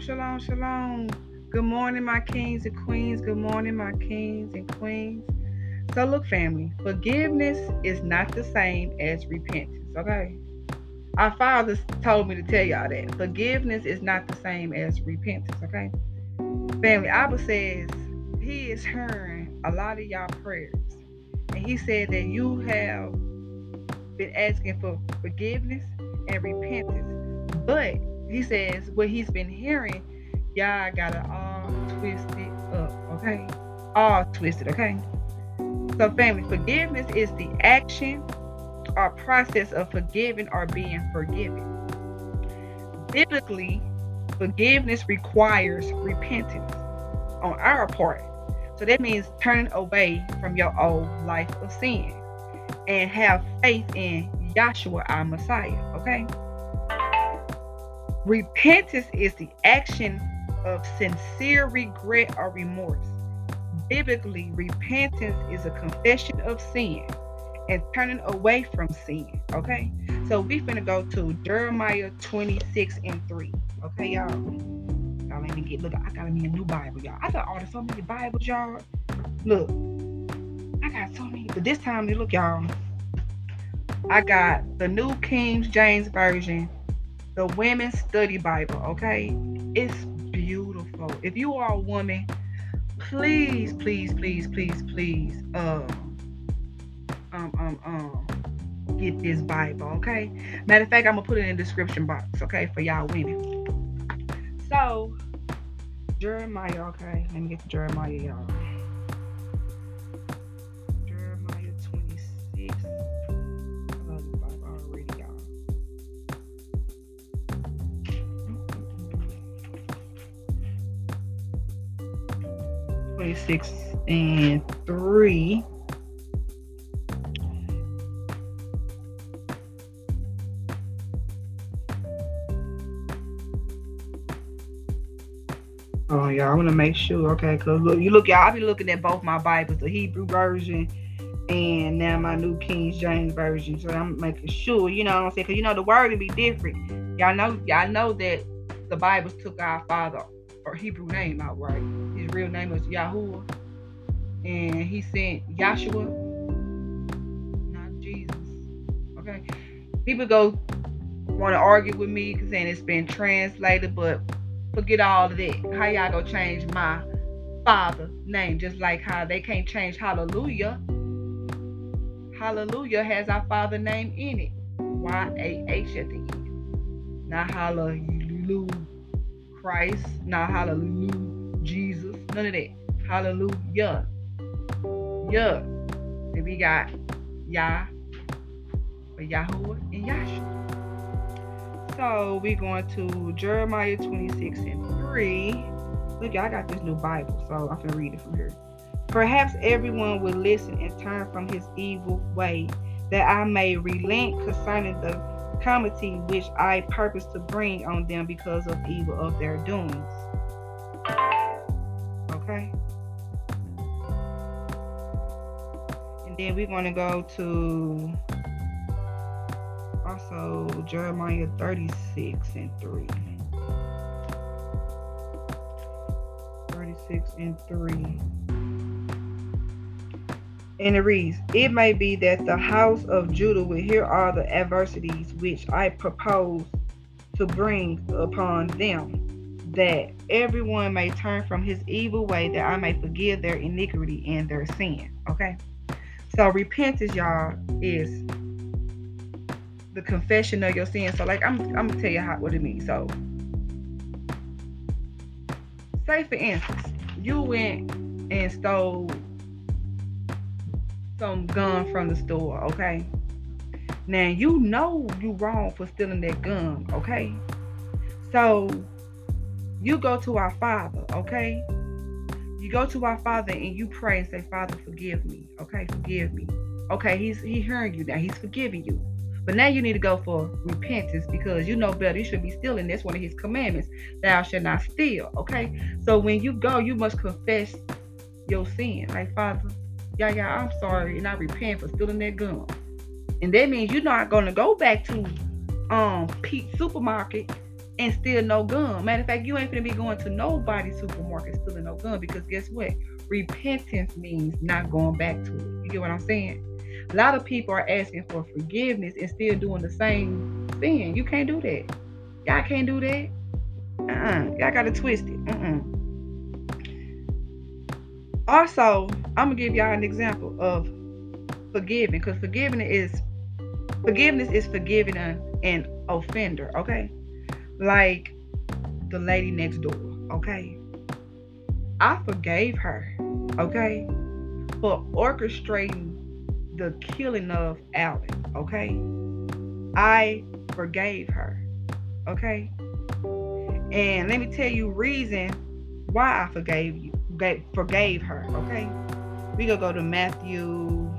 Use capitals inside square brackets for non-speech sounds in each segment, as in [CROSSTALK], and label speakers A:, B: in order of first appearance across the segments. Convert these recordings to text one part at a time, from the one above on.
A: Shalom, shalom. Good morning, my kings and queens. Good morning, my kings and queens. So, look, family, forgiveness is not the same as repentance, okay? Our fathers told me to tell y'all that forgiveness is not the same as repentance, okay? Family, Abba says he is hearing a lot of y'all prayers. And he said that you have been asking for forgiveness and repentance. But he says what he's been hearing, y'all got it all twisted up, okay? All twisted, okay? So, family, forgiveness is the action or process of forgiving or being forgiven. Biblically, forgiveness requires repentance on our part. So that means turning away from your old life of sin and have faith in Yahshua, our Messiah. Okay? Repentance is the action of sincere regret or remorse. Biblically, repentance is a confession of sin and turning away from sin. Okay? So we finna go to Jeremiah 26 and 3. Okay, y'all? Y'all let me get look, I got to me a new Bible, y'all. I got ordered so many Bibles, y'all. Look, I got so many, but this time, look, y'all. I got the New King James Version the Women's Study Bible, okay? It's beautiful. If you are a woman, please, please, please, please, please, uh, um, um, um, get this Bible, okay? Matter of fact, I'm gonna put it in the description box, okay, for y'all women. So, Jeremiah, okay, let me get to Jeremiah, y'all. 26 and 3. Oh, y'all, I want to make sure, okay? Because look, you look, y'all, I be looking at both my Bibles, the Hebrew version and now my new King James version. So I'm making sure, you know what I'm saying? Because you know the word will be different. Y'all know, y'all know that the Bibles took our father or Hebrew name out right. Real name was Yahuwah. And he sent Yahshua, not Jesus. Okay. People go want to argue with me because saying it's been translated, but forget all of that. How y'all gonna change my father name? Just like how they can't change hallelujah. Hallelujah has our father name in it. Y-A-H at the end. Not hallelujah. Christ, not hallelujah, none of that. Hallelujah. Yeah. And we got Yah, or Yahuwah, and Yahshua. So we're going to Jeremiah 26 and 3. Look, I got this new Bible, so I'm going to read it from here. Perhaps everyone will listen and turn from his evil way, that I may relent concerning the calamity which I purpose to bring on them because of evil of their doings. Then we're going to go to also Jeremiah 36 and 3. 36 and 3. And it reads, It may be that the house of Judah will hear all the adversities which I propose to bring upon them, that everyone may turn from his evil way, that I may forgive their iniquity and their sin. Okay? So repentance, y'all, is the confession of your sin. So, like, I'm, I'm gonna tell you how what it means. So, say for instance, you went and stole some gun from the store, okay? Now you know you wrong for stealing that gun, okay? So you go to our Father, okay? You go to our Father and you pray and say, Father, forgive me, okay? Forgive me. Okay, he's he hearing you now. He's forgiving you. But now you need to go for repentance because you know better. You should be stealing. That's one of his commandments. Thou shalt not steal. Okay. So when you go, you must confess your sin. Like, Father, yeah, yeah, I'm sorry, and I repent for stealing that gun. And that means you're not gonna go back to um Pete supermarket and still no gun. Matter of fact, you ain't gonna be going to nobody's supermarket stealing no gun because guess what? Repentance means not going back to it. You get what I'm saying? A lot of people are asking for forgiveness and still doing the same thing. You can't do that. Y'all can't do that. Uh-uh. Y'all gotta twist it. Uh-uh. Also, I'm gonna give y'all an example of forgiving, because forgiving is forgiveness is forgiving an, an offender, okay? Like the lady next door, okay? I forgave her, okay, for orchestrating the killing of Alan, okay? I forgave her, okay? And let me tell you reason why I forgave you, forgave her, okay? We gonna go to Matthew.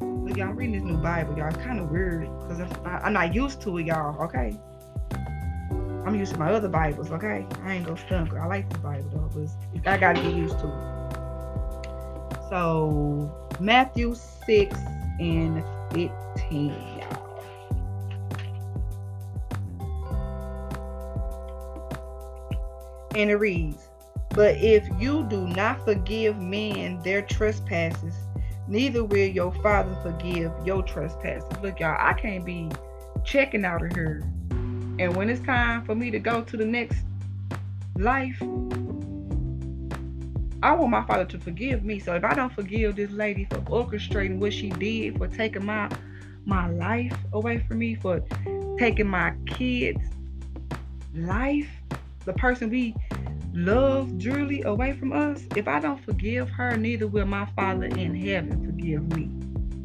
A: Look, y'all, reading this new Bible, y'all. It's kind of weird because I'm not used to it, y'all, okay? I'm used to my other Bibles, okay? I ain't gonna stunt. I like this Bible though, but I gotta get used to it. So Matthew 6 and 15, y'all. And it reads, But if you do not forgive men their trespasses, neither will your father forgive your trespasses. Look, y'all, I can't be checking out of here and when it's time for me to go to the next life, I want my father to forgive me. So if I don't forgive this lady for orchestrating what she did, for taking my my life away from me, for taking my kids' life, the person we love dearly away from us, if I don't forgive her, neither will my father in heaven forgive me.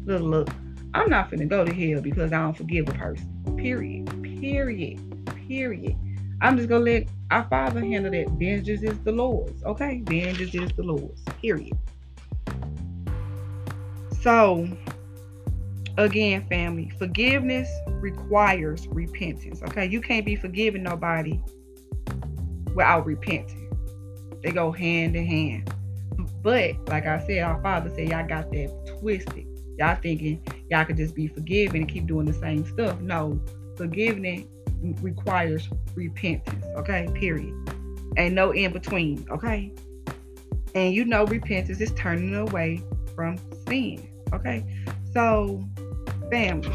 A: Look, look, I'm not finna go to hell because I don't forgive a person. Period. Period. Period. I'm just gonna let our Father handle that. Vengeance is the Lord's. Okay? Vengeance is the Lord's. Period. So, again, family, forgiveness requires repentance. Okay? You can't be forgiving nobody without repenting. They go hand in hand. But like I said, our Father said y'all got that twisted. Y'all thinking y'all could just be forgiven and keep doing the same stuff. No, forgiveness requires repentance, okay? Period. And no in between, okay? And you know, repentance is turning away from sin, okay? So, family,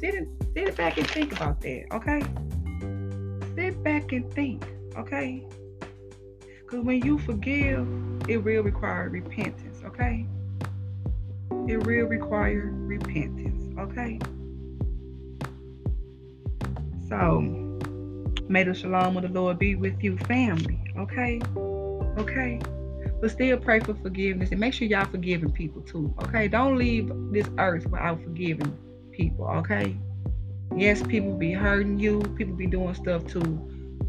A: sit, sit back and think about that, okay? Sit back and think, okay? Because when you forgive, it will require repentance, okay? It will require repentance, okay? So, may the shalom of the Lord be with you, family. Okay? Okay? But still pray for forgiveness and make sure y'all forgiving people too. Okay? Don't leave this earth without forgiving people. Okay? Yes, people be hurting you. People be doing stuff too,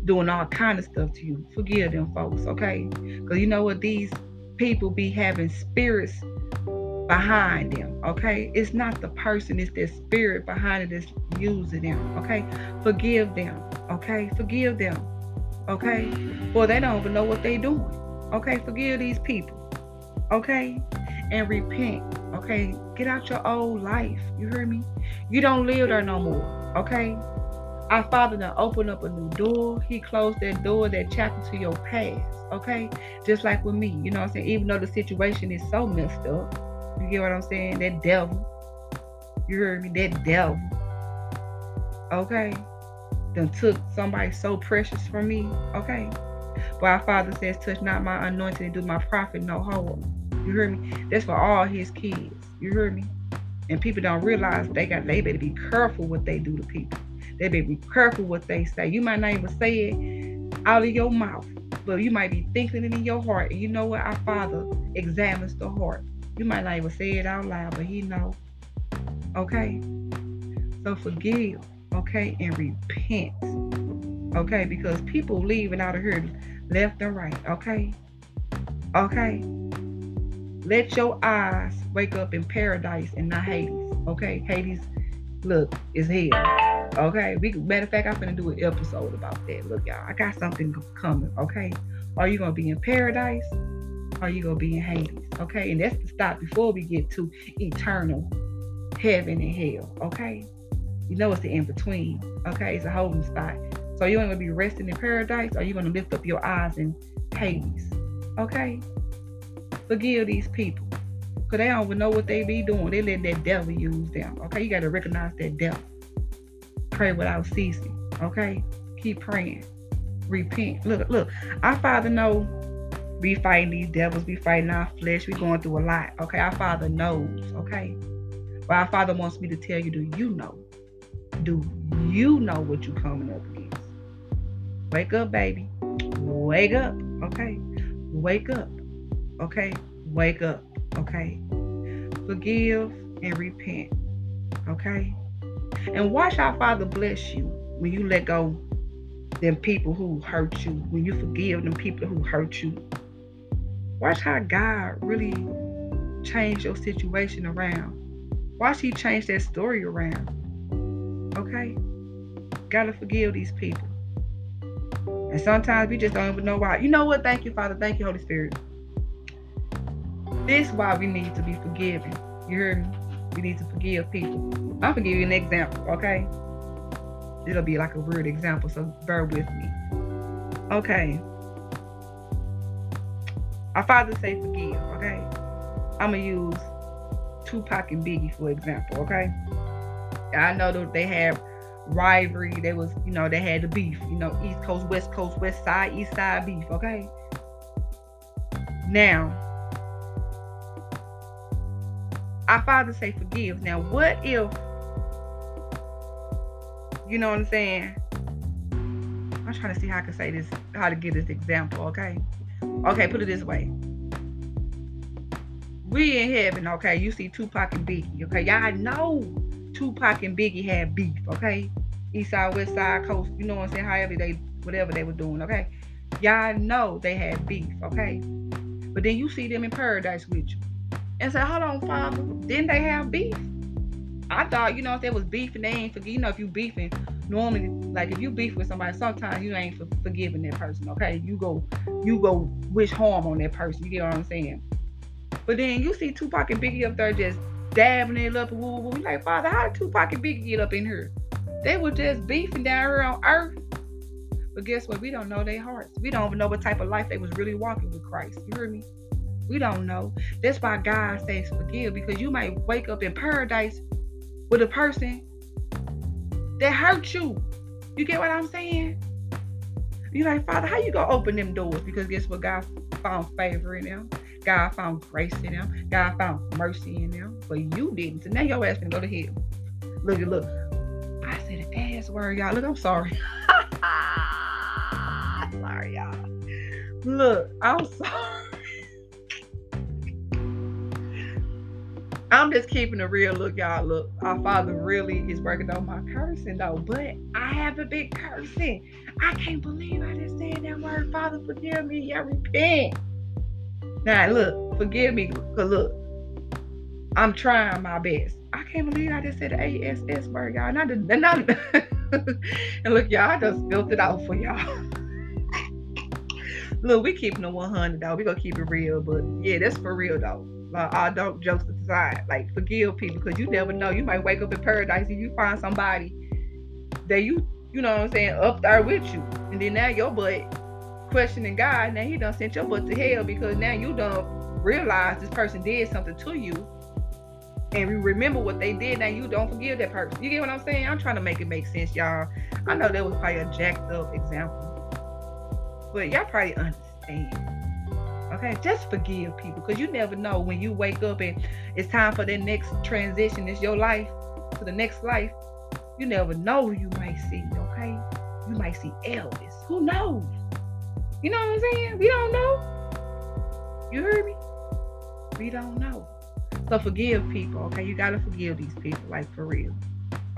A: doing all kind of stuff to you. Forgive them, folks. Okay? Because you know what? These people be having spirits behind them. Okay, it's not the person, it's their spirit behind it that's using them. Okay, forgive them. Okay, forgive them. Okay, well, they don't even know what they're doing. Okay, forgive these people. Okay, and repent. Okay, get out your old life. You hear me? You don't live there no more. Okay, our Father done opened up a new door. He closed that door, that chapter to your past. Okay, just like with me. You know what I'm saying? Even though the situation is so messed up you get what I'm saying? That devil. You heard me? That devil. Okay. Then took somebody so precious from me. Okay. But our Father says, touch not my anointing and do my prophet no harm. You hear me? That's for all his kids. You hear me? And people don't realize they got they better be careful what they do to people. They better be careful what they say. You might not even say it out of your mouth, but you might be thinking it in your heart. And you know what? Our Father examines the heart. You might not even say it out loud, but he know. Okay? So forgive, okay, and repent. Okay, because people leaving out of here left and right, okay? Okay? Let your eyes wake up in paradise and not Hades. Okay? Hades, look, is hell. Okay? We matter of fact, I'm gonna do an episode about that. Look, y'all, I got something coming, okay? Are you gonna be in paradise or you gonna be in Hades. Okay, and that's the stop before we get to eternal heaven and hell. Okay, You know it's the in between. Okay, it's a holding spot. So you're gonna be resting in paradise, or you're gonna lift up your eyes in Hades. Okay? Forgive these people. Cause they don't even know what they be doing. They let that devil use them. Okay, you gotta recognize that devil. Pray without ceasing. Okay? Keep praying. Repent. Look, look, our father know we fighting these devils, we fighting our flesh, we going through a lot. Okay, our father knows, okay? But our father wants me to tell you, do you know? Do you know what you're coming up against? Wake up, baby. Wake up. Okay. Wake up. Okay. Wake up. Okay. Forgive and repent. Okay. And watch our Father bless you when you let go them people who hurt you, when you forgive them people who hurt you. Watch how God really changed your situation around. Watch He change that story around. Okay? Gotta forgive these people. And sometimes we just don't even know why. You know what? Thank you, Father. Thank you, Holy Spirit. This is why we need to be forgiven. You hear me? We need to forgive people. I'm gonna give you an example, okay? It'll be like a weird example, so bear with me. Okay. Our father say forgive, okay? I'm gonna use Tupac and Biggie for example, okay? I know that they have rivalry. They was, you know, they had the beef, you know, East Coast, West Coast, West Side, East Side beef, okay? Now, our father say forgive. Now, what if, you know what I'm saying? I'm trying to see how I can say this, how to give this example, okay? Okay, put it this way. We in heaven, okay? You see Tupac and Biggie, okay? Y'all know Tupac and Biggie had beef, okay? East side, west side, coast, you know what I'm saying? However they, whatever they were doing, okay? Y'all know they had beef, okay? But then you see them in paradise with you. And say, hold on, father, didn't they have beef? I thought, you know, if there was beef and they ain't forgive, you know, if you beefing, normally, like if you beef with somebody, sometimes you ain't for, forgiving that person, okay? You go, you go wish harm on that person. You get what I'm saying? But then you see Tupac and Biggie up there just dabbing it up and woo woo. Like, Father, how did Tupac and Biggie get up in here? They were just beefing down here on earth. But guess what? We don't know their hearts. We don't even know what type of life they was really walking with Christ. You hear me? We don't know. That's why God says forgive because you might wake up in paradise with a person that hurt you. You get what I'm saying? You like, Father, how you gonna open them doors? Because guess what? God found favor in them. God found grace in them. God found mercy in them. But you didn't. So now your ass can go to hell. Look at look. I said an ass word, y'all. Look, I'm sorry. [LAUGHS] sorry, y'all. Look, I'm [LAUGHS] sorry. I'm just keeping it real. Look, y'all. Look, our Father really is working on my cursing, though. But I haven't been cursing. I can't believe I just said that word. Father, forgive me. I repent. Now, look, forgive me. Cause look, I'm trying my best. I can't believe I just said the ASS word, y'all. Not the, not, [LAUGHS] and look, y'all, I just built it out for y'all. [LAUGHS] look, we keeping the 100 though. We gonna keep it real, but yeah, that's for real though. All don't jokes aside, like forgive people because you never know. You might wake up in paradise and you find somebody that you, you know what I'm saying, up there with you, and then now your butt questioning God. Now he done sent your butt to hell because now you don't realize this person did something to you and you remember what they did, now you don't forgive that person. You get what I'm saying? I'm trying to make it make sense, y'all. I know that was probably a jacked up example, but y'all probably understand. Okay, just forgive people because you never know when you wake up and it's time for the next transition. It's your life to the next life. You never know who you might see. Okay, you might see Elvis. Who knows? You know what I'm saying? We don't know. You heard me? We don't know. So forgive people, okay? You gotta forgive these people, like for real.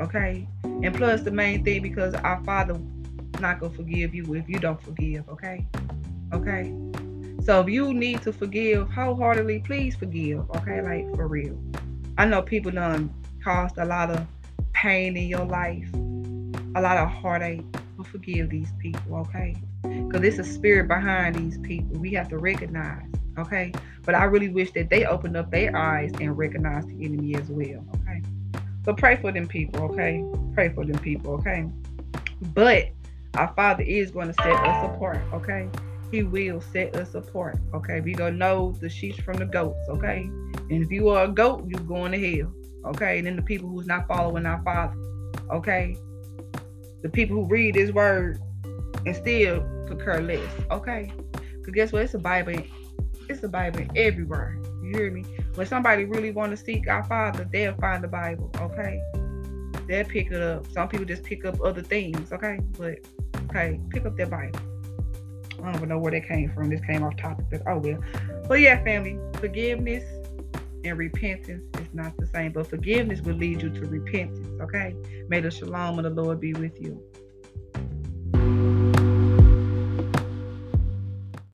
A: Okay? And plus the main thing, because our Father not gonna forgive you if you don't forgive, okay? Okay. So if you need to forgive wholeheartedly, please forgive, okay? Like for real. I know people done caused a lot of pain in your life, a lot of heartache. But forgive these people, okay? Because it's a spirit behind these people. We have to recognize. Okay. But I really wish that they opened up their eyes and recognized the enemy as well. Okay. So pray for them people, okay? Pray for them people, okay? But our Father is going to set us apart, okay? He will set us apart, okay? We gonna know the sheep from the goats, okay? And if you are a goat, you're going to hell, okay? And then the people who's not following our Father, okay? The people who read His word and still concur less, okay? Cause guess what? It's a Bible. It's a Bible everywhere. You hear me? When somebody really want to seek our Father, they'll find the Bible, okay? They'll pick it up. Some people just pick up other things, okay? But okay, pick up their Bible. I don't even know where that came from. This came off topic, but oh well. But yeah, family, forgiveness and repentance is not the same, but forgiveness will lead you to repentance. Okay, may the shalom of the Lord be with you.